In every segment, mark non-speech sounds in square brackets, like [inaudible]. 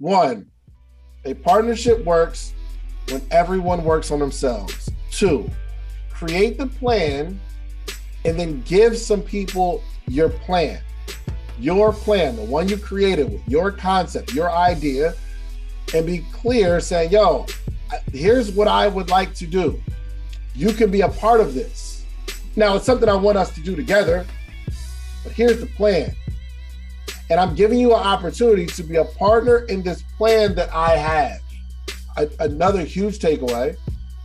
one, a partnership works when everyone works on themselves. Two, create the plan and then give some people your plan. Your plan, the one you created with your concept, your idea, and be clear saying, yo, here's what I would like to do. You can be a part of this. Now, it's something I want us to do together, but here's the plan. And I'm giving you an opportunity to be a partner in this plan that I have. I, another huge takeaway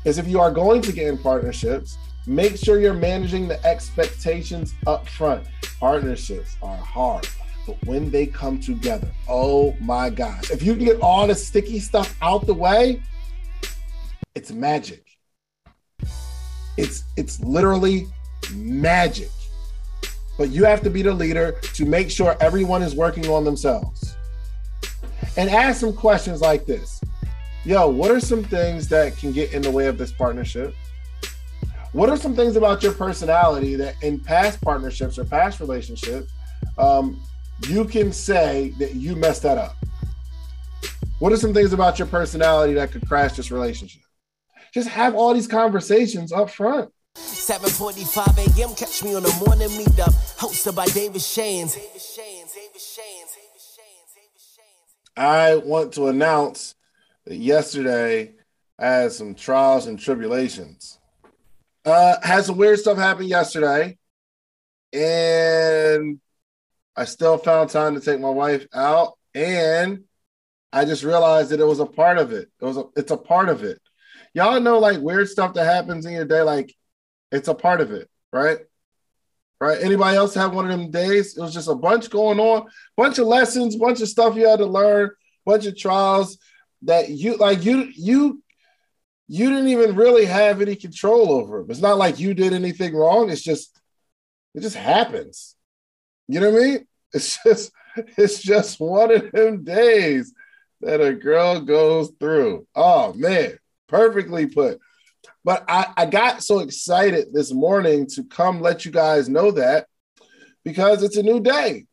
is if you are going to get in partnerships, make sure you're managing the expectations up front. Partnerships are hard, but when they come together, oh my gosh. If you can get all the sticky stuff out the way, it's magic. It's it's literally magic. But you have to be the leader to make sure everyone is working on themselves. And ask some questions like this. Yo, what are some things that can get in the way of this partnership? What are some things about your personality that in past partnerships or past relationships, um, you can say that you messed that up? What are some things about your personality that could crash this relationship? Just have all these conversations up front. 7:45 a.m. Catch me on the morning meetup, hosted by David Shands. I want to announce that yesterday I had some trials and tribulations. Uh, had some weird stuff happen yesterday, and I still found time to take my wife out, and I just realized that it was a part of it. It was a, it's a part of it. Y'all know like weird stuff that happens in your day, like it's a part of it, right? Right. Anybody else have one of them days? It was just a bunch going on, bunch of lessons, bunch of stuff you had to learn, bunch of trials that you like you you you didn't even really have any control over. It's not like you did anything wrong. It's just it just happens. You know what I mean? [laughs] It's just it's just one of them days that a girl goes through. Oh man, perfectly put. But I, I got so excited this morning to come let you guys know that because it's a new day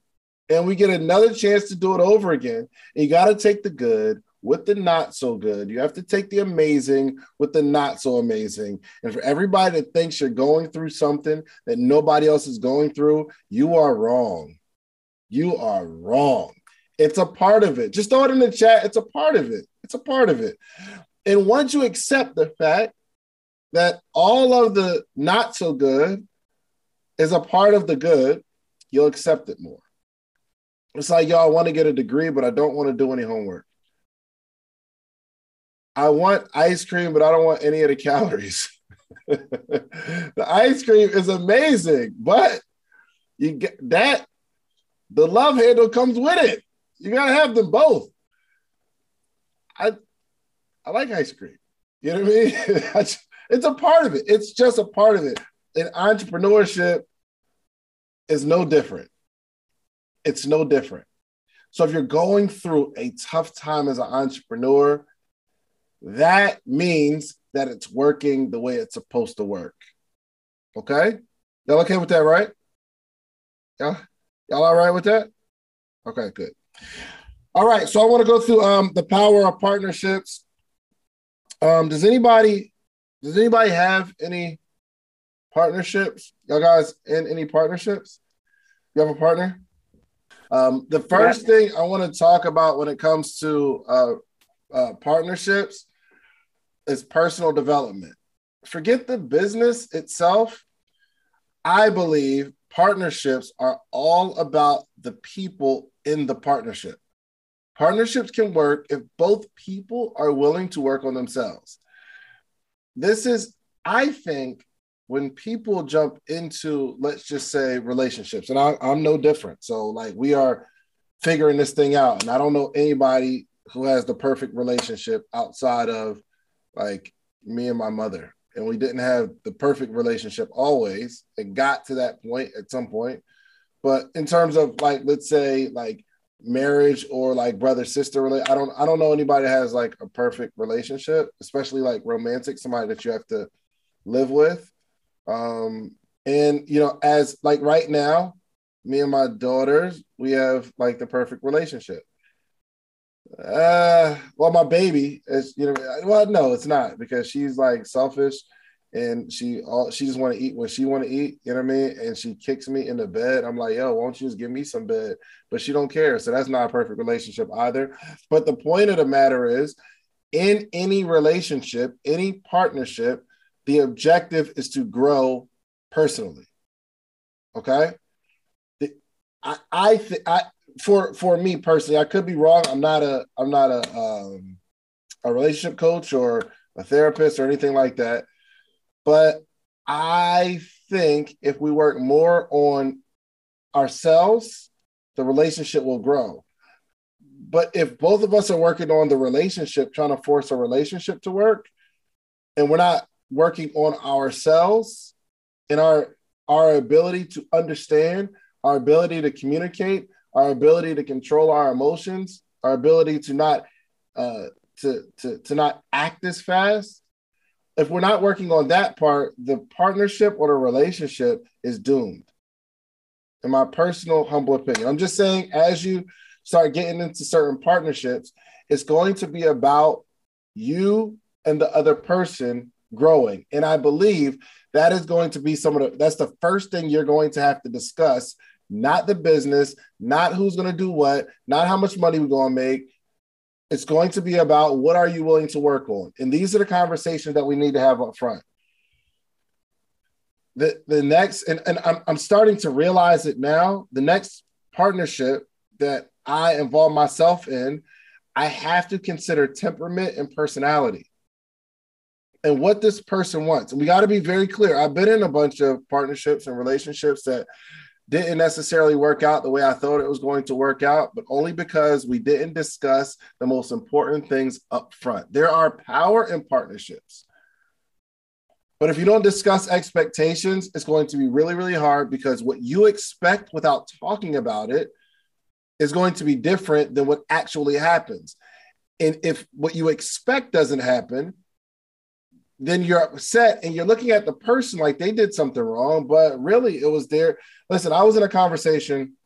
and we get another chance to do it over again. And you got to take the good with the not so good. You have to take the amazing with the not so amazing. And for everybody that thinks you're going through something that nobody else is going through, you are wrong. You are wrong. It's a part of it. Just throw it in the chat. It's a part of it. It's a part of it. And once you accept the fact that all of the not so good is a part of the good, you'll accept it more. It's like, I want to get a degree, but I don't want to do any homework. I want ice cream, but I don't want any of the calories. [laughs] the ice cream is amazing, but you get that the love handle comes with it. You gotta have them both. I I like ice cream. You know what I mean? [laughs] it's a part of it. It's just a part of it. And entrepreneurship is no different. It's no different. So if you're going through a tough time as an entrepreneur, that means that it's working the way it's supposed to work. Okay? Y'all okay with that, right? Y'all, y'all all right with that? Okay, good. All right, so I want to go through um, the power of partnerships. Um, does anybody does anybody have any partnerships? Y'all guys in any partnerships? You have a partner? Um, the first yeah. thing I want to talk about when it comes to uh, uh, partnerships is personal development. Forget the business itself. I believe partnerships are all about the people in the partnership. Partnerships can work if both people are willing to work on themselves. This is, I think, when people jump into, let's just say, relationships, and I, I'm no different. So, like, we are figuring this thing out, and I don't know anybody who has the perfect relationship outside of like me and my mother. And we didn't have the perfect relationship always. It got to that point at some point. But in terms of like, let's say like marriage or like brother sister I don't I don't know anybody that has like a perfect relationship, especially like romantic, somebody that you have to live with. Um, and you know, as like right now, me and my daughters, we have like the perfect relationship. Uh, well, my baby is, you know, well, no, it's not because she's like selfish and she all she just want to eat what she want to eat, you know what I mean? And she kicks me in the bed. I'm like, yo, won't you just give me some bed? But she don't care. So that's not a perfect relationship either. But the point of the matter is, in any relationship, any partnership, the objective is to grow personally. Okay. The, I, I, th- I for for me personally, I could be wrong. I'm not a I'm not a um, a relationship coach or a therapist or anything like that. But I think if we work more on ourselves, the relationship will grow. But if both of us are working on the relationship, trying to force a relationship to work, and we're not working on ourselves and our our ability to understand, our ability to communicate, our ability to control our emotions, our ability to not uh, to, to to not act as fast. If we're not working on that part, the partnership or the relationship is doomed. In my personal humble opinion, I'm just saying, as you start getting into certain partnerships, it's going to be about you and the other person growing. And I believe that is going to be some of the that's the first thing you're going to have to discuss, not the business, not who's going to do what, not how much money we're going to make. It's going to be about what are you willing to work on? And these are the conversations that we need to have up front. The, the next, and, and I'm, I'm starting to realize it now, the next partnership that I involve myself in, I have to consider temperament and personality and what this person wants. And we got to be very clear. I've been in a bunch of partnerships and relationships that didn't necessarily work out the way I thought it was going to work out, but only because we didn't discuss the most important things up front. There are power in partnerships. But if you don't discuss expectations, it's going to be really, really hard because what you expect without talking about it is going to be different than what actually happens. And if what you expect doesn't happen, then you're upset and you're looking at the person like they did something wrong, but really it was there. Listen, I was in a conversation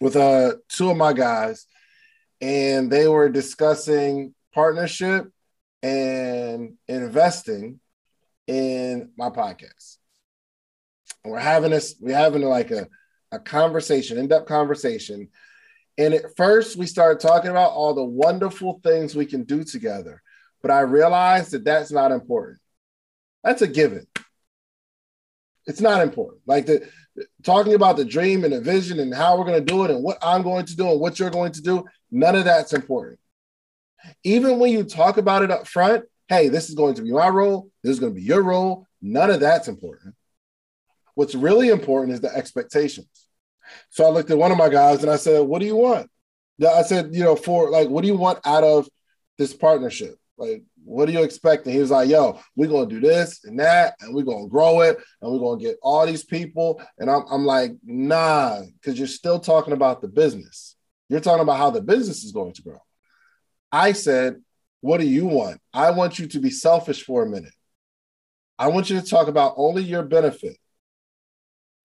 with uh two of my guys, and they were discussing partnership and investing in my podcast. And we're having this, we're having like a, a conversation, in-depth conversation. And at first we started talking about all the wonderful things we can do together but I realized that that's not important. That's a given. It's not important. Like the talking about the dream and the vision and how we're going to do it and what I'm going to do and what you're going to do, none of that's important. Even when you talk about it up front, hey, this is going to be my role, this is going to be your role, none of that's important. What's really important is the expectations. So I looked at one of my guys and I said, What do you want? I said, you know, for like, what do you want out of this partnership? Like, what do you expect? And he was like, yo, we're gonna do this and that, and we're gonna grow it, and we're gonna get all these people. And I'm, I'm like, nah, because you're still talking about the business. You're talking about how the business is going to grow. I said, what do you want? I want you to be selfish for a minute. I want you to talk about only your benefit.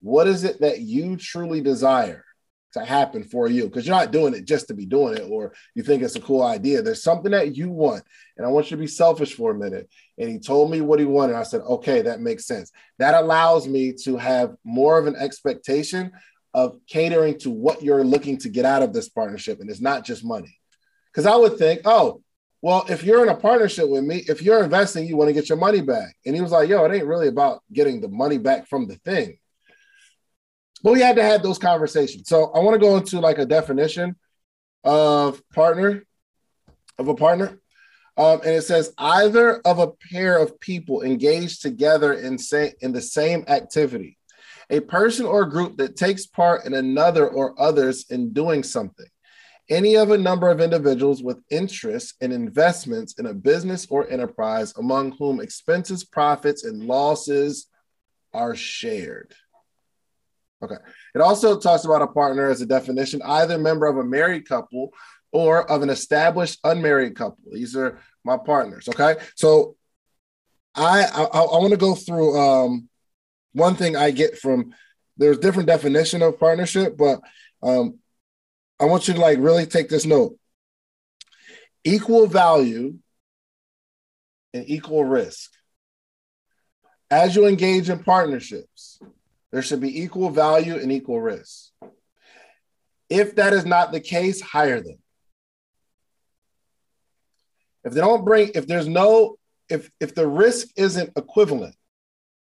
What is it that you truly desire? To happen for you because you're not doing it just to be doing it or you think it's a cool idea. There's something that you want, and I want you to be selfish for a minute. And he told me what he wanted. I said, okay, that makes sense. That allows me to have more of an expectation of catering to what you're looking to get out of this partnership. And it's not just money. Because I would think, oh, well, if you're in a partnership with me, if you're investing, you want to get your money back. And he was like, yo, it ain't really about getting the money back from the thing but we had to have those conversations. So I want to go into like a definition of partner, of a partner. Um, and it says either of a pair of people engaged together in, say, in the same activity, a person or group that takes part in another or others in doing something, any of a number of individuals with interests and investments in a business or enterprise among whom expenses, profits, and losses are shared. Okay. It also talks about a partner as a definition, either member of a married couple or of an established unmarried couple. These are my partners. Okay. So I I, I want to go through um, one thing I get from there's different definition of partnership, but um, I want you to like really take this note. equal value and equal risk. As you engage in partnerships, there should be equal value and equal risk. If that is not the case, hire them. If they don't bring, if there's no, if if the risk isn't equivalent,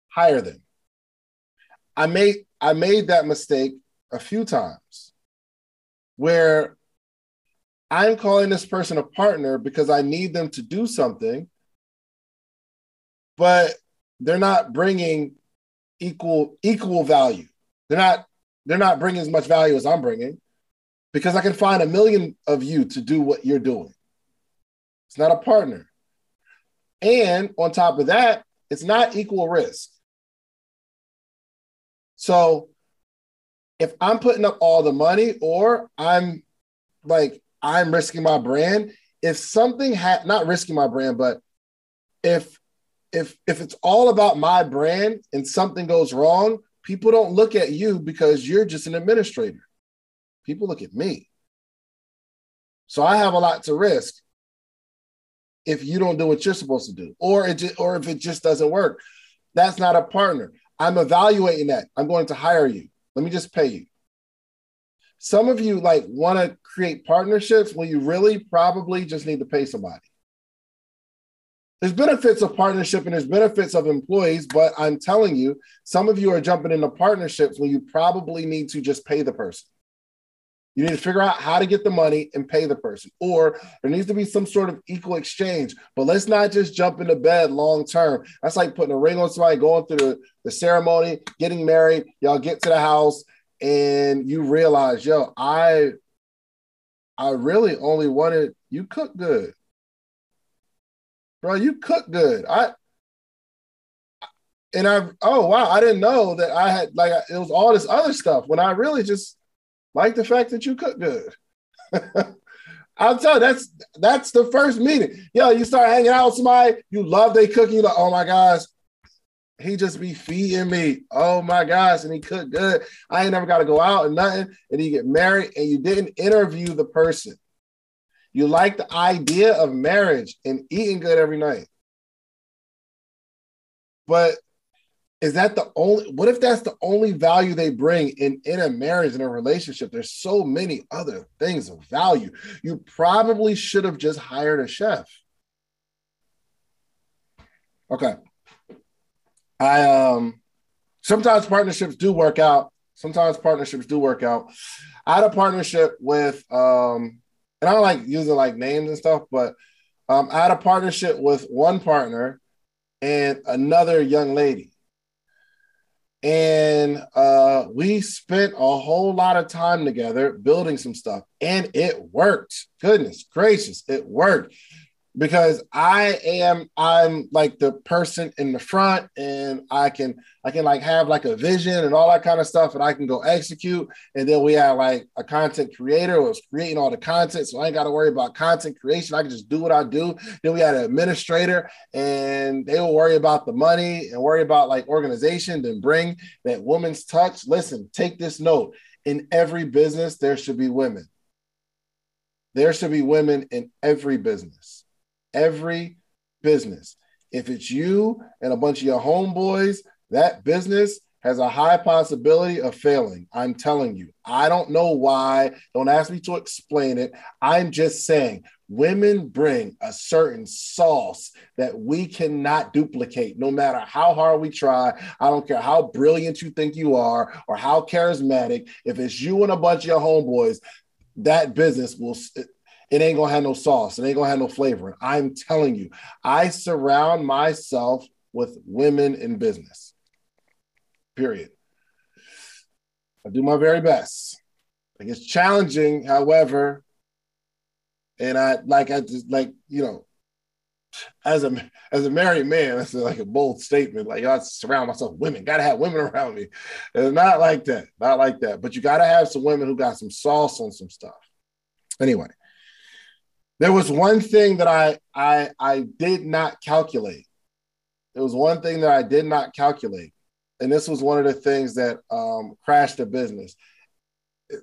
hire them. I made I made that mistake a few times where I'm calling this person a partner because I need them to do something, but they're not bringing equal equal value. They're not they're not bringing as much value as I'm bringing because I can find a million of you to do what you're doing. It's not a partner. And on top of that, it's not equal risk. So if I'm putting up all the money or I'm like I'm risking my brand, if something had not risking my brand, but if if if it's all about my brand and something goes wrong, people don't look at you because you're just an administrator. People look at me. So I have a lot to risk if you don't do what you're supposed to do, or it just, or if it just doesn't work. That's not a partner. I'm evaluating that. I'm going to hire you. Let me just pay you. Some of you like want to create partnerships when you really probably just need to pay somebody. There's benefits of partnership and there's benefits of employees, but I'm telling you, some of you are jumping into partnerships when you probably need to just pay the person. You need to figure out how to get the money and pay the person, or there needs to be some sort of equal exchange. But let's not just jump into bed long term. That's like putting a ring on somebody, going through the, the ceremony, getting married. Y'all get to the house, and you realize, yo, I, I really only wanted you cook good, bro. You cook good. I, and I, oh wow, I didn't know that I had like it was all this other stuff when I really just like the fact that you cook good. [laughs] I'll tell you, that's that's the first meeting. Yo, you start hanging out with somebody, you love they cooking, you like, oh my gosh, he just be feeding me. Oh my gosh, and he cooked good. I ain't never got to go out and nothing. And you get married and you didn't interview the person. You like the idea of marriage and eating good every night. But is that the only what if that's the only value they bring in in a marriage in a relationship? There's so many other things of value. You probably should have just hired a chef. Okay. I um sometimes partnerships do work out. Sometimes partnerships do work out. I had a partnership with um and i don't like using like names and stuff but um i had a partnership with one partner and another young lady. And uh, we spent a whole lot of time together building some stuff and it worked. Goodness gracious it worked because I am I'm like the person in the front and I can I can like have like a vision and all that kind of stuff and I can go execute. And then we have like a content creator was creating all the content so I ain't got to worry about content creation. I can just do what I do. Then we had an administrator and they will worry about the money and worry about like organization then bring that woman's touch. Listen take this note. In every business there should be women. There should be women in every business every business. If it's you and a bunch of your homeboys, that business has a high possibility of failing. I'm telling you. I don't know why. Don't ask me to explain it. I'm just saying women bring a certain sauce that we cannot duplicate no matter how hard we try. I don't care how brilliant you think you are or how charismatic. If it's you and a bunch of your homeboys, that business will it ain't gonna have no sauce. It ain't gonna have no flavor. I'm telling you, I surround myself with women in business. Period. I do my very best. Like it's challenging, however, and I like I just like you know, as a as a married man, that's like a bold statement. Like I surround myself with women. Got to have women [laughs] around me. It's not like that. Not like that. But you got to have some women who got some sauce on some stuff. Anyway, there was one thing that I I I did not calculate. There was one thing that I did not calculate, and this was one of the things that um, crashed the business.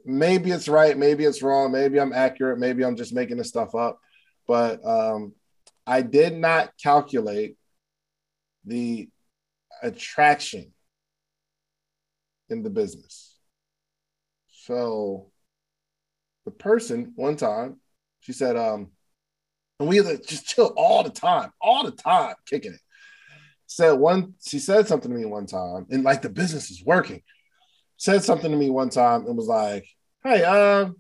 Maybe it's right, maybe it's wrong, maybe I'm accurate, maybe I'm just making this stuff up. but um, I did not calculate the attraction in the business. So the person one time, she said, um, and we just chill all the time, all the time, kicking it. Said one, she said something to me one time, and like the business is working. Said something to me one time and was like, "Hey, um,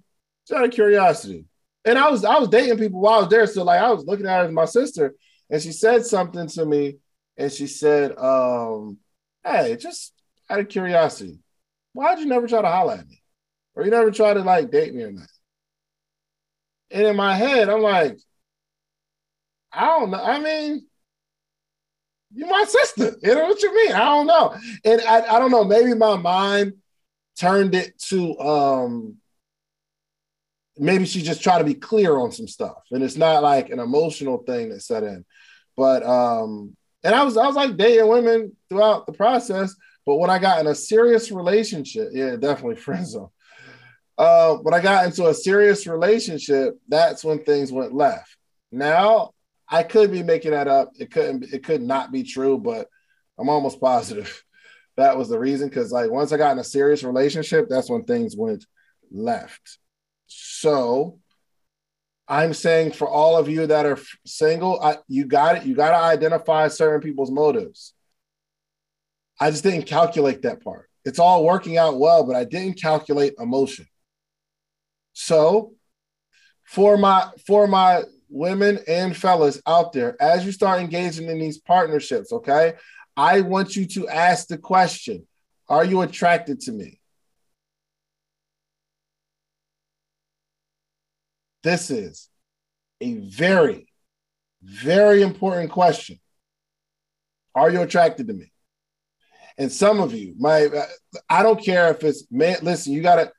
just out of curiosity." And I was I was dating people while I was there, so like I was looking at her as my sister, and she said something to me, and she said, um, "Hey, just out of curiosity, why'd you never try to holler at me, or you never try to like date me or not?" And in my head, I'm like, I don't know. I mean, you're my sister. You know what you mean? I don't know. And I, I don't know. Maybe my mind turned it to um maybe she just tried to be clear on some stuff. And it's not like an emotional thing that set in. But um, and I was I was like dating women throughout the process. But when I got in a serious relationship, yeah, definitely [laughs] friend zone. Uh, when I got into a serious relationship, that's when things went left. Now I could be making that up. It couldn't. It could not be true, but I'm almost positive [laughs] that was the reason. Because like once I got in a serious relationship, that's when things went left. So I'm saying for all of you that are single, I, you got it. You got to identify certain people's motives. I just didn't calculate that part. It's all working out well, but I didn't calculate emotion. So for my for my women and fellas out there, as you start engaging in these partnerships, okay, I want you to ask the question Are you attracted to me? This is a very, very important question. Are you attracted to me? And some of you my, I don't care if it's man, listen, you got to,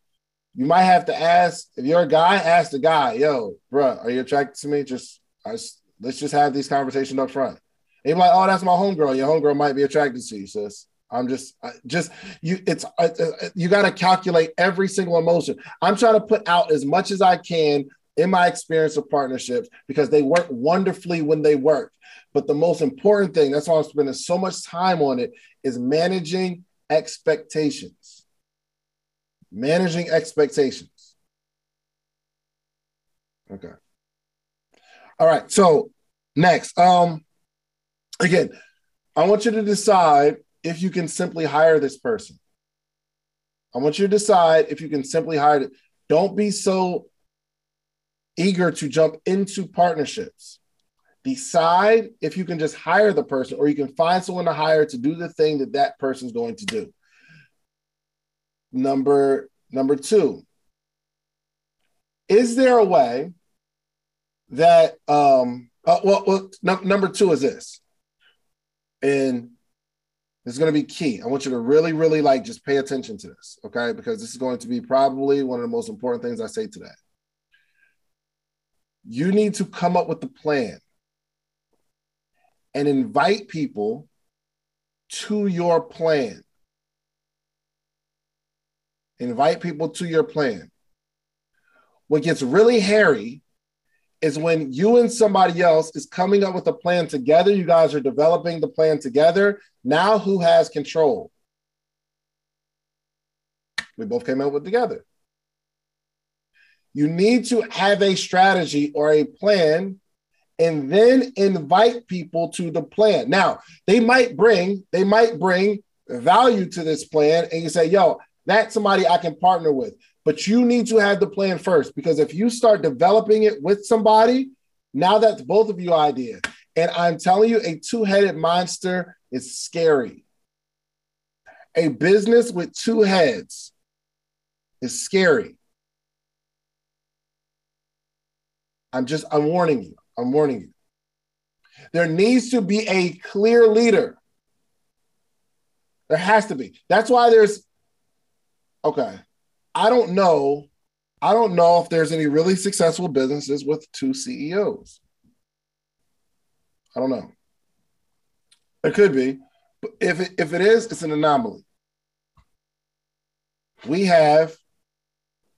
you might have to ask if you're a guy, ask the guy, yo, bro, are you attracted to me? Just, let's just have these conversations up front. And you're like, oh, that's my homegirl. Your homegirl might be attracted to you, sis. I'm just, just you. It's uh, uh, uh, you got to calculate every single emotion. I'm trying to put out as much as I can in my experience of partnerships because they work wonderfully when they work. But the most important thing, that's why I'm spending so much time on it, is managing expectations managing expectations. Okay. All right. So next, um, again, I want you to decide if you can simply hire this person. I want you to decide if you can simply hire it. Don't be so eager to jump into partnerships. Decide if you can just hire the person or you can find someone to hire to do the thing that that person's going to do. Number number two, is there a way that um uh, well, well no, number two is this, and is going to be key. I want you to really, really like just pay attention to this, okay? Because this is going to be probably one of the most important things I say today. You need to come up with the plan and invite people to your plan. Invite people to your plan. What gets really hairy is when you and somebody else is coming up with a plan together. You guys are developing the plan together. Now, who has control? We both came up with together. You need to have a strategy or a plan and then invite people to the plan. Now, they might bring, they might bring value to this plan and you say, yo, that's somebody I can partner with. But you need to have the plan first because if you start developing it with somebody, now that's both of you idea. And I'm telling you, a two-headed monster is scary. A business with two heads is scary. I'm just, I'm warning you. I'm warning you. There needs to be a clear leader. There has to be. That's why there's Okay. I don't know. I don't know if there's any really successful businesses with two CEOs. I don't know. It could be, but if it, if it is, it's an anomaly. We have,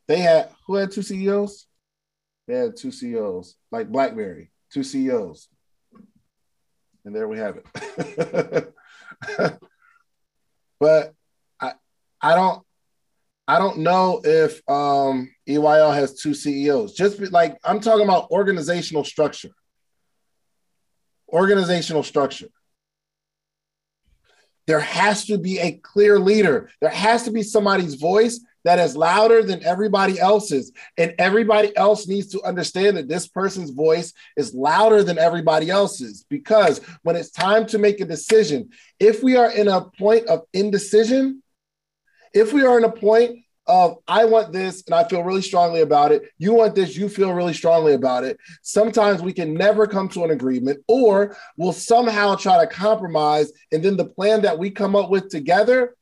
they had who had two CEOs? They had two CEOs, like BlackBerry, two CEOs. And there we have it. [laughs] but I I don't I don't know if um, EYL has two CEOs. Just be, like I'm talking about organizational structure. Organizational structure. There has to be a clear leader. There has to be somebody's voice that is louder than everybody else's. And everybody else needs to understand that this person's voice is louder than everybody else's. Because when it's time to make a decision, if we are in a point of indecision, if we are in a point of I want this and I feel really strongly about it, you want this, you feel really strongly about it, sometimes we can never come to an agreement or we'll somehow try to compromise. And then the plan that we come up with together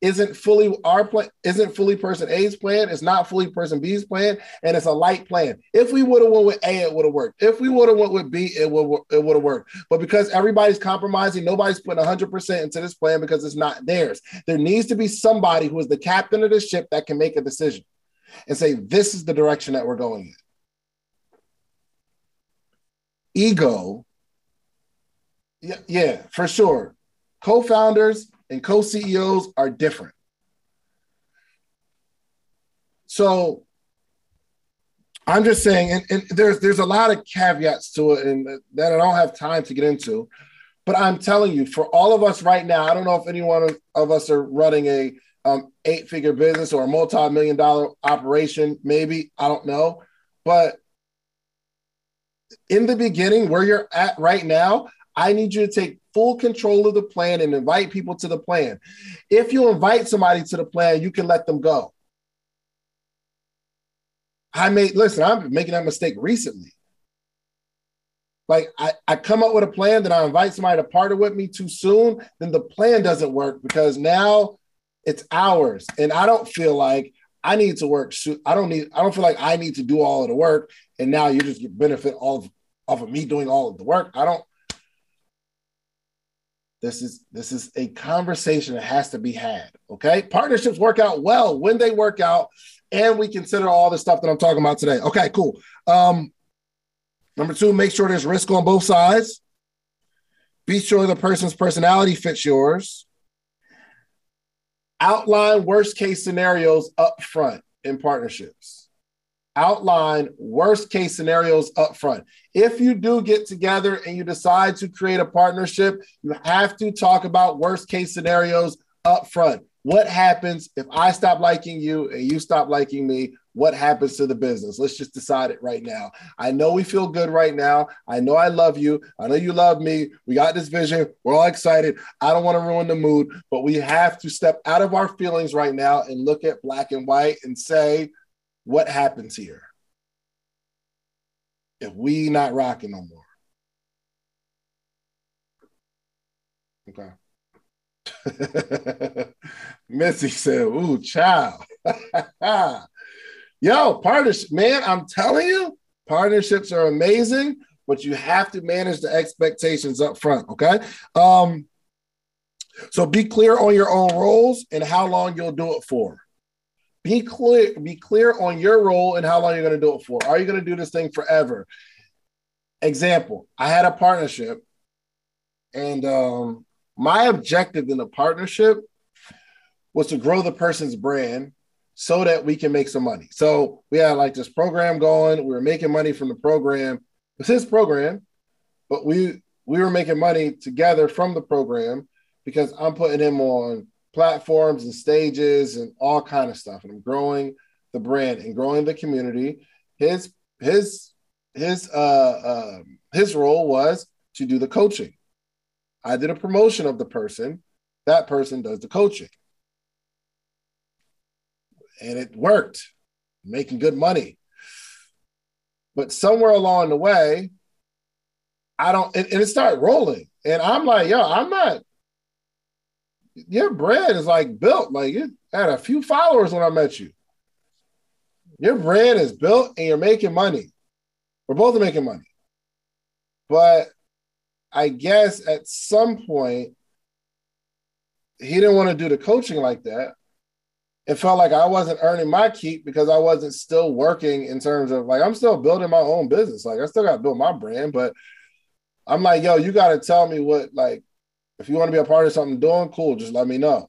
isn't fully our plan, isn't fully person A's plan, it's not fully person B's plan, and it's a light plan. If we would have went with A, it would have worked. If we would have went with B, it would it would have worked. But because everybody's compromising, nobody's putting 100% into this plan because it's not theirs. There needs to be somebody who is the captain of the ship that can make a decision and say, this is the direction that we're going in. Ego, yeah, yeah, for sure. Co-founders and co-CEOs are different. So I'm just saying, and, and, there's there's a lot of caveats to it, and that I don't have time to get into. But I'm telling you, for all of us right now, I don't know if any one of, us are running a um, eight-figure business or a multi-million dollar operation. Maybe I don't know, but in the beginning, where you're at right now, I need you to take full control of the plan and invite people to the plan. If you invite somebody to the plan, you can let them go. I made, listen, I'm making that mistake recently. Like I, I come up with a plan, then I invite somebody to partner with me too soon, then the plan doesn't work because now it's ours. And I don't feel like I need to work. I don't need, I don't feel like I need to do all of the work. And now you just benefit all of, off of me doing all of the work. I don't, this is this is a conversation that has to be had. Okay, partnerships work out well when they work out, and we consider all the stuff that I'm talking about today. Okay, cool. Um, number two, make sure there's risk on both sides. Be sure the person's personality fits yours. Outline worst case scenarios up front in partnerships outline worst case scenarios up front. If you do get together and you decide to create a partnership, you have to talk about worst case scenarios up front. What happens if I stop liking you and you stop liking me? What happens to the business? Let's just decide it right now. I know we feel good right now. I know I love you. I know you love me. We got this vision. We're all excited. I don't want to ruin the mood, but we have to step out of our feelings right now and look at black and white and say, what happens here if we not rocking no more? Okay. [laughs] Missy said, ooh, child. [laughs] Yo, partnership, man, I'm telling you, partnerships are amazing, but you have to manage the expectations up front. Okay. Um, so be clear on your own roles and how long you'll do it for. Be clear, be clear on your role and how long you're going to do it for. Are you going to do this thing forever? Example, I had a partnership, and um, my objective in the partnership was to grow the person's brand so that we can make some money. So we had like this program going. We were making money from the program. It was his program, but we we were making money together from the program because I'm putting him on platforms and stages and all kind of stuff. And I'm growing the brand and growing the community. His his his uh, uh his role was to do the coaching. I did a promotion of the person. That person does the coaching. And it worked, making good money. But somewhere along the way, I don't, and, and it started rolling. And I'm like, yo, I'm not, your brand is like built. Like you had a few followers when I met you. Your brand is built and you're making money. We're both making money. But I guess at some point he didn't want to do the coaching like that. it felt like I wasn't earning my keep because I wasn't still working in terms of like I'm still building my own business. Like I still got to build my brand, but I'm like, yo, you got to tell me what like if you want to be a part of something doing, cool, just let me know.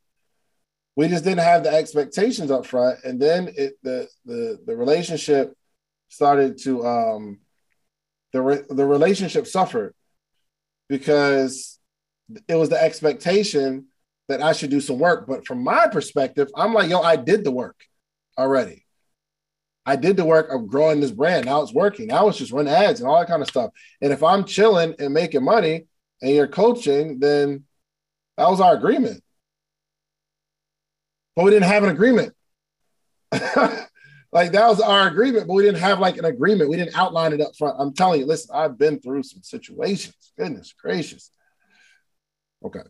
We just didn't have the expectations up front, and then it the the the relationship started to um the re- the relationship suffered because it was the expectation that I should do some work. But from my perspective, I'm like, yo, I did the work already. I did the work of growing this brand. Now it's working. Now it's just run ads and all that kind of stuff. And if I'm chilling and making money and you're coaching, then that was our agreement. But we didn't have an agreement. [laughs] like that was our agreement, but we didn't have like an agreement. We didn't outline it up front. I'm telling you, listen, I've been through some situations. Goodness gracious. Okay.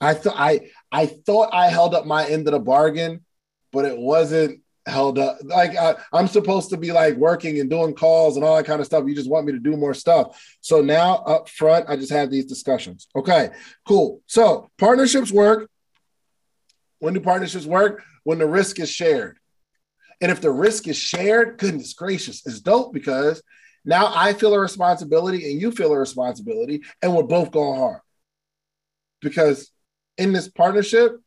I thought I I thought I held up my end of the bargain, but it wasn't held up. Like I, I'm supposed to be like working and doing calls and all that kind of stuff. You just want me to do more stuff. So now up front, I just have these discussions. Okay, cool. So partnerships work. When do partnerships work? When the risk is shared. And if the risk is shared, goodness gracious, it's dope because now I feel a responsibility and you feel a responsibility, and we're both going hard. Because in this partnership,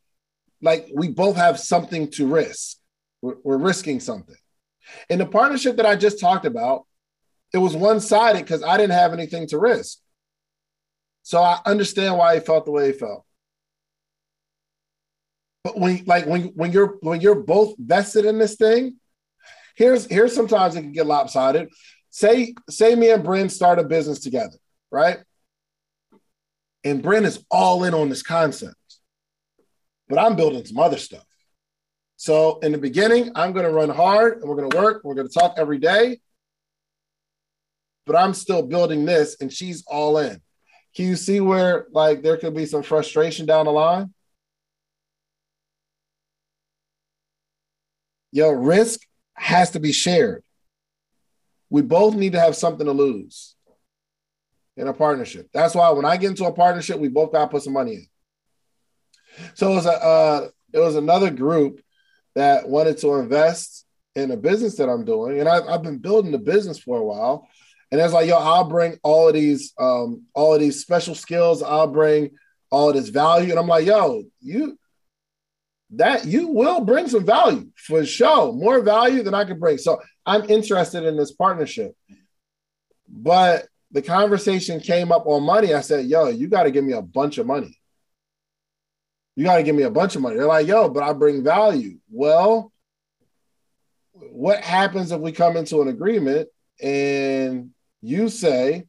like we both have something to risk. We're, we're risking something. In the partnership that I just talked about, it was one sided because I didn't have anything to risk. So I understand why he felt the way he felt. But when like when when you're when you're both vested in this thing, here's here's sometimes it can get lopsided. Say say me and Bryn start a business together, right? And Bryn is all in on this concept but I'm building some other stuff. So in the beginning, I'm going to run hard and we're going to work. We're going to talk every day. But I'm still building this and she's all in. Can you see where like there could be some frustration down the line? Yo, risk has to be shared. We both need to have something to lose in a partnership. That's why when I get into a partnership, we both got to put some money in. So it was a uh, it was another group that wanted to invest in a business that I'm doing, and I've, I've been building the business for a while. And it's like, yo, I'll bring all of these um, all of these special skills. I'll bring all of this value, and I'm like, yo, you that you will bring some value for sure, more value than I could bring. So I'm interested in this partnership. But the conversation came up on money. I said, yo, you got to give me a bunch of money you got to give me a bunch of money. They're like, yo, but I bring value. Well, what happens if we come into an agreement and you say,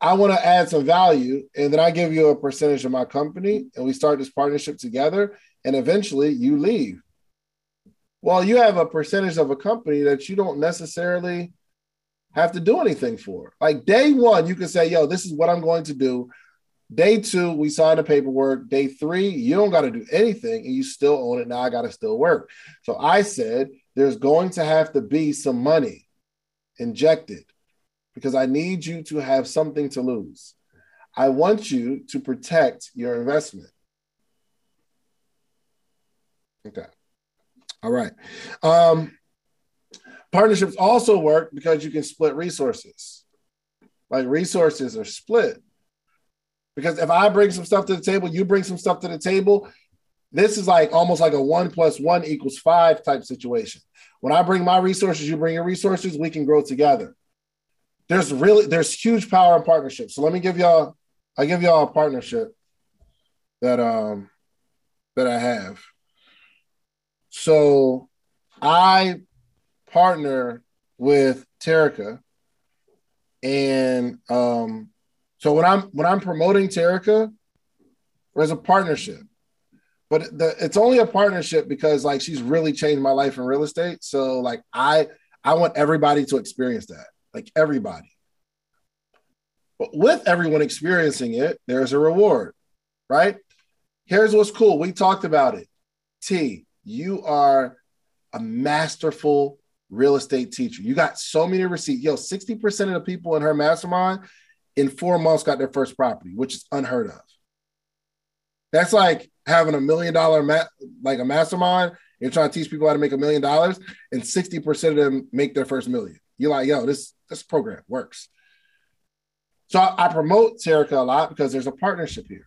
I want to add some value, and then I give you a percentage of my company, and we start this partnership together, and eventually you leave. Well, you have a percentage of a company that you don't necessarily have to do anything for. Like day one, you can say, yo, this is what I'm going to do. Day two, we signed the paperwork. Day three, you don't got to do anything and you still own it. Now I got to still work. So I said, there's going to have to be some money injected because I need you to have something to lose. I want you to protect your investment. Okay. All right. Um, partnerships also work because you can split resources. Like resources are split. Because if I bring some stuff to the table, you bring some stuff to the table, this is like almost like a one plus one equals five type situation. When I bring my resources, you bring your resources, we can grow together. There's really there's huge power in partnership. So let me give y'all, I give y'all a partnership that um that I have. So I partner with Terica and um so when I'm when I'm promoting Terica, there's a partnership. But the, it's only a partnership because like she's really changed my life in real estate. So like I I want everybody to experience that. Like everybody. But with everyone experiencing it, there's a reward, right? Here's what's cool. We talked about it. T, you are a masterful real estate teacher. You got so many receipts. Yo, 60% of the people in her mastermind in four months got their first property, which is unheard of. That's like having a million dollar ma- like a mastermind You're trying to teach people how to make a million dollars, and 60% of them make their first million. You're like, yo, this this program works. So I, I promote Terica a lot because there's a partnership here.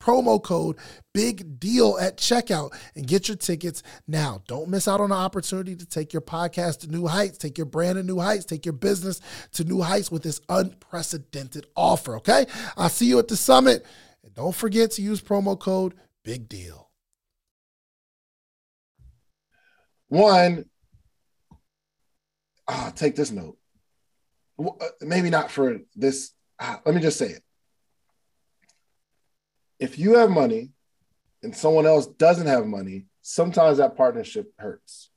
promo code big deal at checkout and get your tickets now. Don't miss out on the opportunity to take your podcast to new heights, take your brand to new heights, take your business to new heights with this unprecedented offer. Okay. I'll see you at the summit. And don't forget to use promo code big deal. One, ah, take this note. Uh, maybe not for this. Ah, let me just say it if you have money and someone else doesn't have money, sometimes that partnership hurts.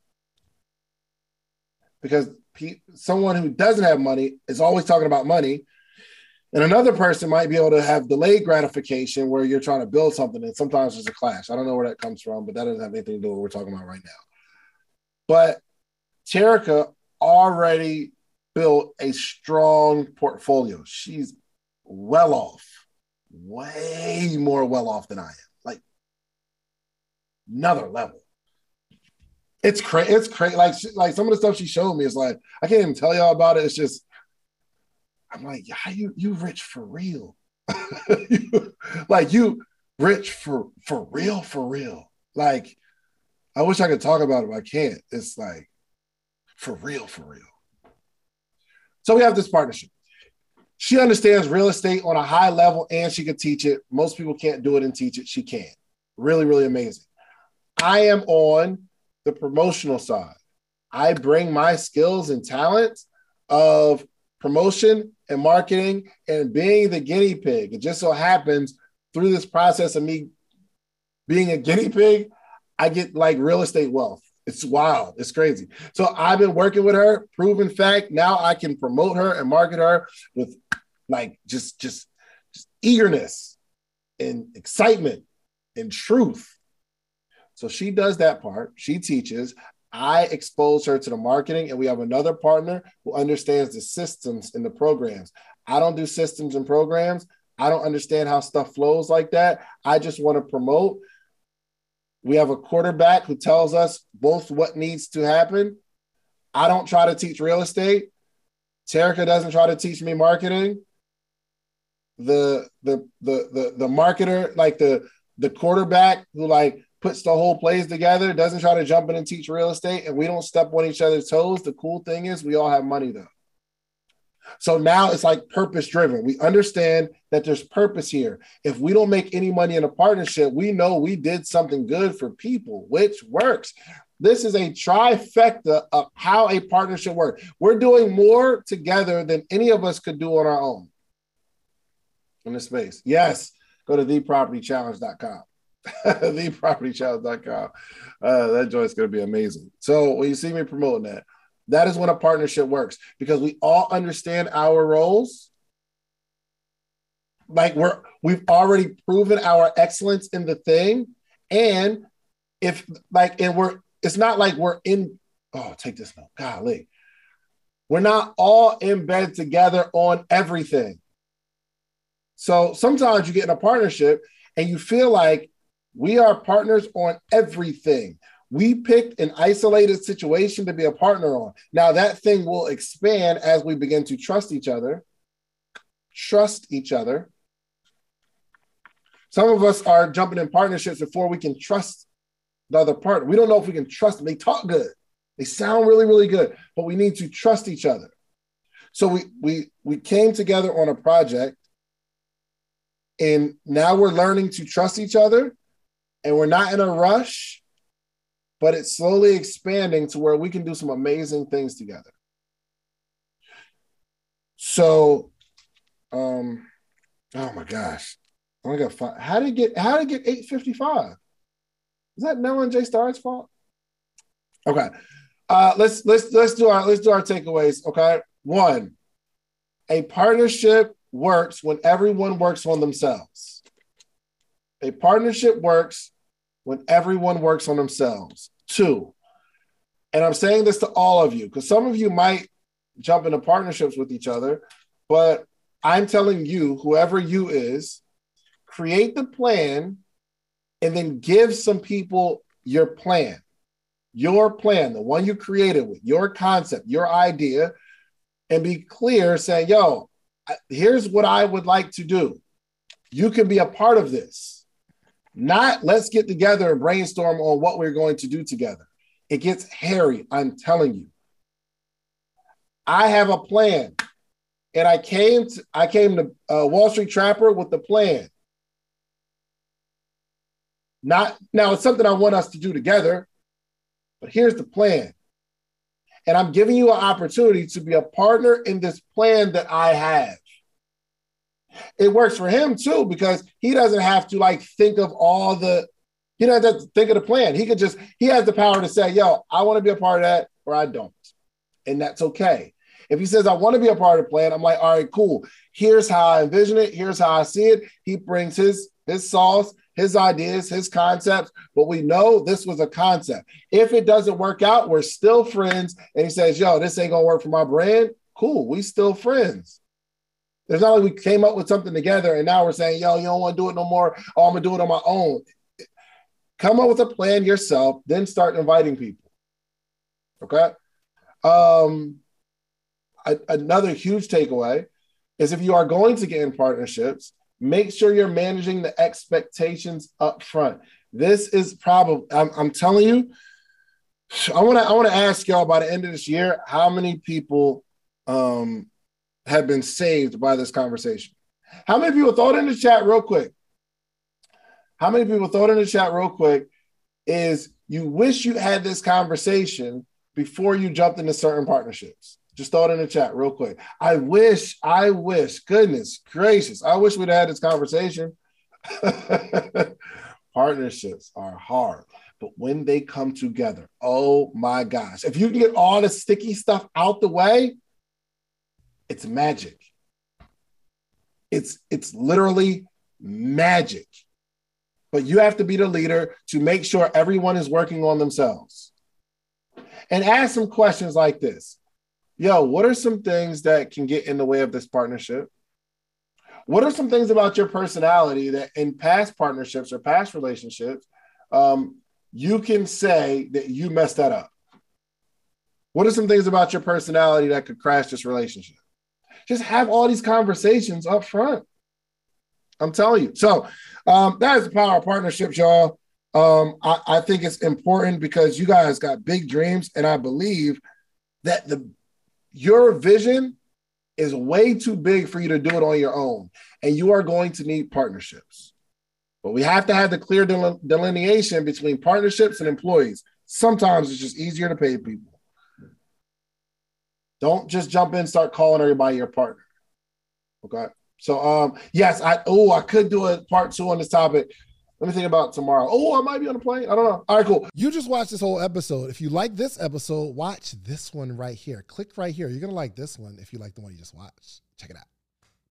Because pe- someone who doesn't have money is always talking about money. And another person might be able to have delayed gratification where you're trying to build something, and sometimes there's a clash. I don't know where that comes from, but that doesn't have anything to do with what we're talking about right now. But Terica already built a strong portfolio. She's well off way more well off than I am. Like another level. It's crazy. It's crazy. Like like some of the stuff she showed me is like I can't even tell y'all about it. It's just I'm like, yeah, you you rich for real. [laughs] like you rich for for real for real. Like I wish I could talk about it, but I can't. It's like for real for real. So we have this partnership she understands real estate on a high level and she can teach it. Most people can't do it and teach it. She can. Really, really amazing. I am on the promotional side. I bring my skills and talents of promotion and marketing and being the guinea pig. It just so happens through this process of me being a guinea pig, I get like real estate wealth. It's wild. It's crazy. So I've been working with her, proven fact. Now I can promote her and market her with like just just, just eagerness and excitement and truth. So she does that part. She teaches. I expose her to the marketing, and we have another partner who understands the systems and the programs. I don't do systems and programs. I don't understand how stuff flows like that. I just want to promote. We have a quarterback who tells us both what needs to happen. I don't try to teach real estate. Terica doesn't try to teach me marketing. The the the the the marketer, like the the quarterback who like puts the whole plays together, doesn't try to jump in and teach real estate, and we don't step on each other's toes. The cool thing is we all have money though. So now it's like purpose driven. We understand that there's purpose here. If we don't make any money in a partnership, we know we did something good for people, which works. This is a trifecta of how a partnership works. We're doing more together than any of us could do on our own in this space. Yes, go to thepropertychallenge.com. [laughs] thepropertychallenge.com. Uh, that joint's going to be amazing. So when you see me promoting that, that is when a partnership works because we all understand our roles. Like we're we've already proven our excellence in the thing, and if like and we're it's not like we're in. Oh, take this note. Golly, we're not all in bed together on everything. So sometimes you get in a partnership and you feel like we are partners on everything. We picked an isolated situation to be a partner on. Now, that thing will expand as we begin to trust each other, trust each other. Some of us are jumping in partnerships before we can trust the other partner. We don't know if we can trust them. They talk good, they sound really, really good, but we need to trust each other. So we we we came together on a project, and now we're learning to trust each other and we're not in a rush, but it's slowly expanding to where we can do some amazing things together. So, um, oh my gosh, I only got five. How did get? How did get eight fifty five? Is that Mel and J Star's fault? Okay, uh, let's let's let's do our let's do our takeaways. Okay, one, a partnership works when everyone works on themselves. A partnership works when everyone works on themselves. Two, and I'm saying this to all of you because some of you might jump into partnerships with each other, but I'm telling you, whoever you is, create the plan and then give some people your plan. Your plan, the one you created with your concept, your idea, and be clear saying, yo, here's what I would like to do. You can be a part of this. Not let's get together and brainstorm on what we're going to do together. It gets hairy, I'm telling you. I have a plan. And I came to I came to uh, Wall Street Trapper with the plan. Not now it's something I want us to do together, but here's the plan. And I'm giving you an opportunity to be a partner in this plan that I have it works for him too because he doesn't have to like think of all the he doesn't have to think of the plan. He could just he has the power to say, "Yo, I want to be a part of that," or "I don't," and that's okay. If he says, "I want to be a part of the plan," I'm like, "All right, cool. Here's how I envision it. Here's how I see it." He brings his his sauce, his ideas, his concepts, but we know this was a concept. If it doesn't work out, we're still friends. And he says, "Yo, this ain't gonna work for my brand." Cool, we still friends. There's not like we came up with something together and now we're saying, yo, you don't want to do it no more. Oh, I'm gonna do it on my own. Come up with a plan yourself, then start inviting people. Okay. Um, I, another huge takeaway is if you are going to get in partnerships, make sure you're managing the expectations up front. This is probably, I'm, I'm telling you, I want to I want to ask y'all by the end of this year how many people um, have been saved by this conversation. How many people it in the chat real quick? How many people it in the chat real quick? Is you wish you had this conversation before you jumped into certain partnerships? Just it in the chat real quick. I wish, I wish, goodness gracious, I wish we'd had this conversation. [laughs] Partnerships are hard, but when they come together, oh my gosh, if you can get all the sticky stuff out the way, it's magic. It's it's literally magic. But you have to be the leader to make sure everyone is working on themselves. And ask some questions like this Yo, what are some things that can get in the way of this partnership? What are some things about your personality that in past partnerships or past relationships, um, you can say that you messed that up? What are some things about your personality that could crash this relationship? Just have all these conversations up front. I'm telling you. So um, that is the power of partnerships, y'all. Um, I, I think it's important because you guys got big dreams, and I believe that the your vision is way too big for you to do it on your own, and you are going to need partnerships. But we have to have the clear delineation between partnerships and employees. Sometimes it's just easier to pay people. Don't just jump in, start calling everybody your partner. Okay. So um, yes, I oh I could do a part two on this topic. Let me think about tomorrow. Oh, I might be on a plane. I don't know. All right, cool. You just watched this whole episode. If you like this episode, watch this one right here. Click right here. You're gonna like this one if you like the one you just watched. Check it out.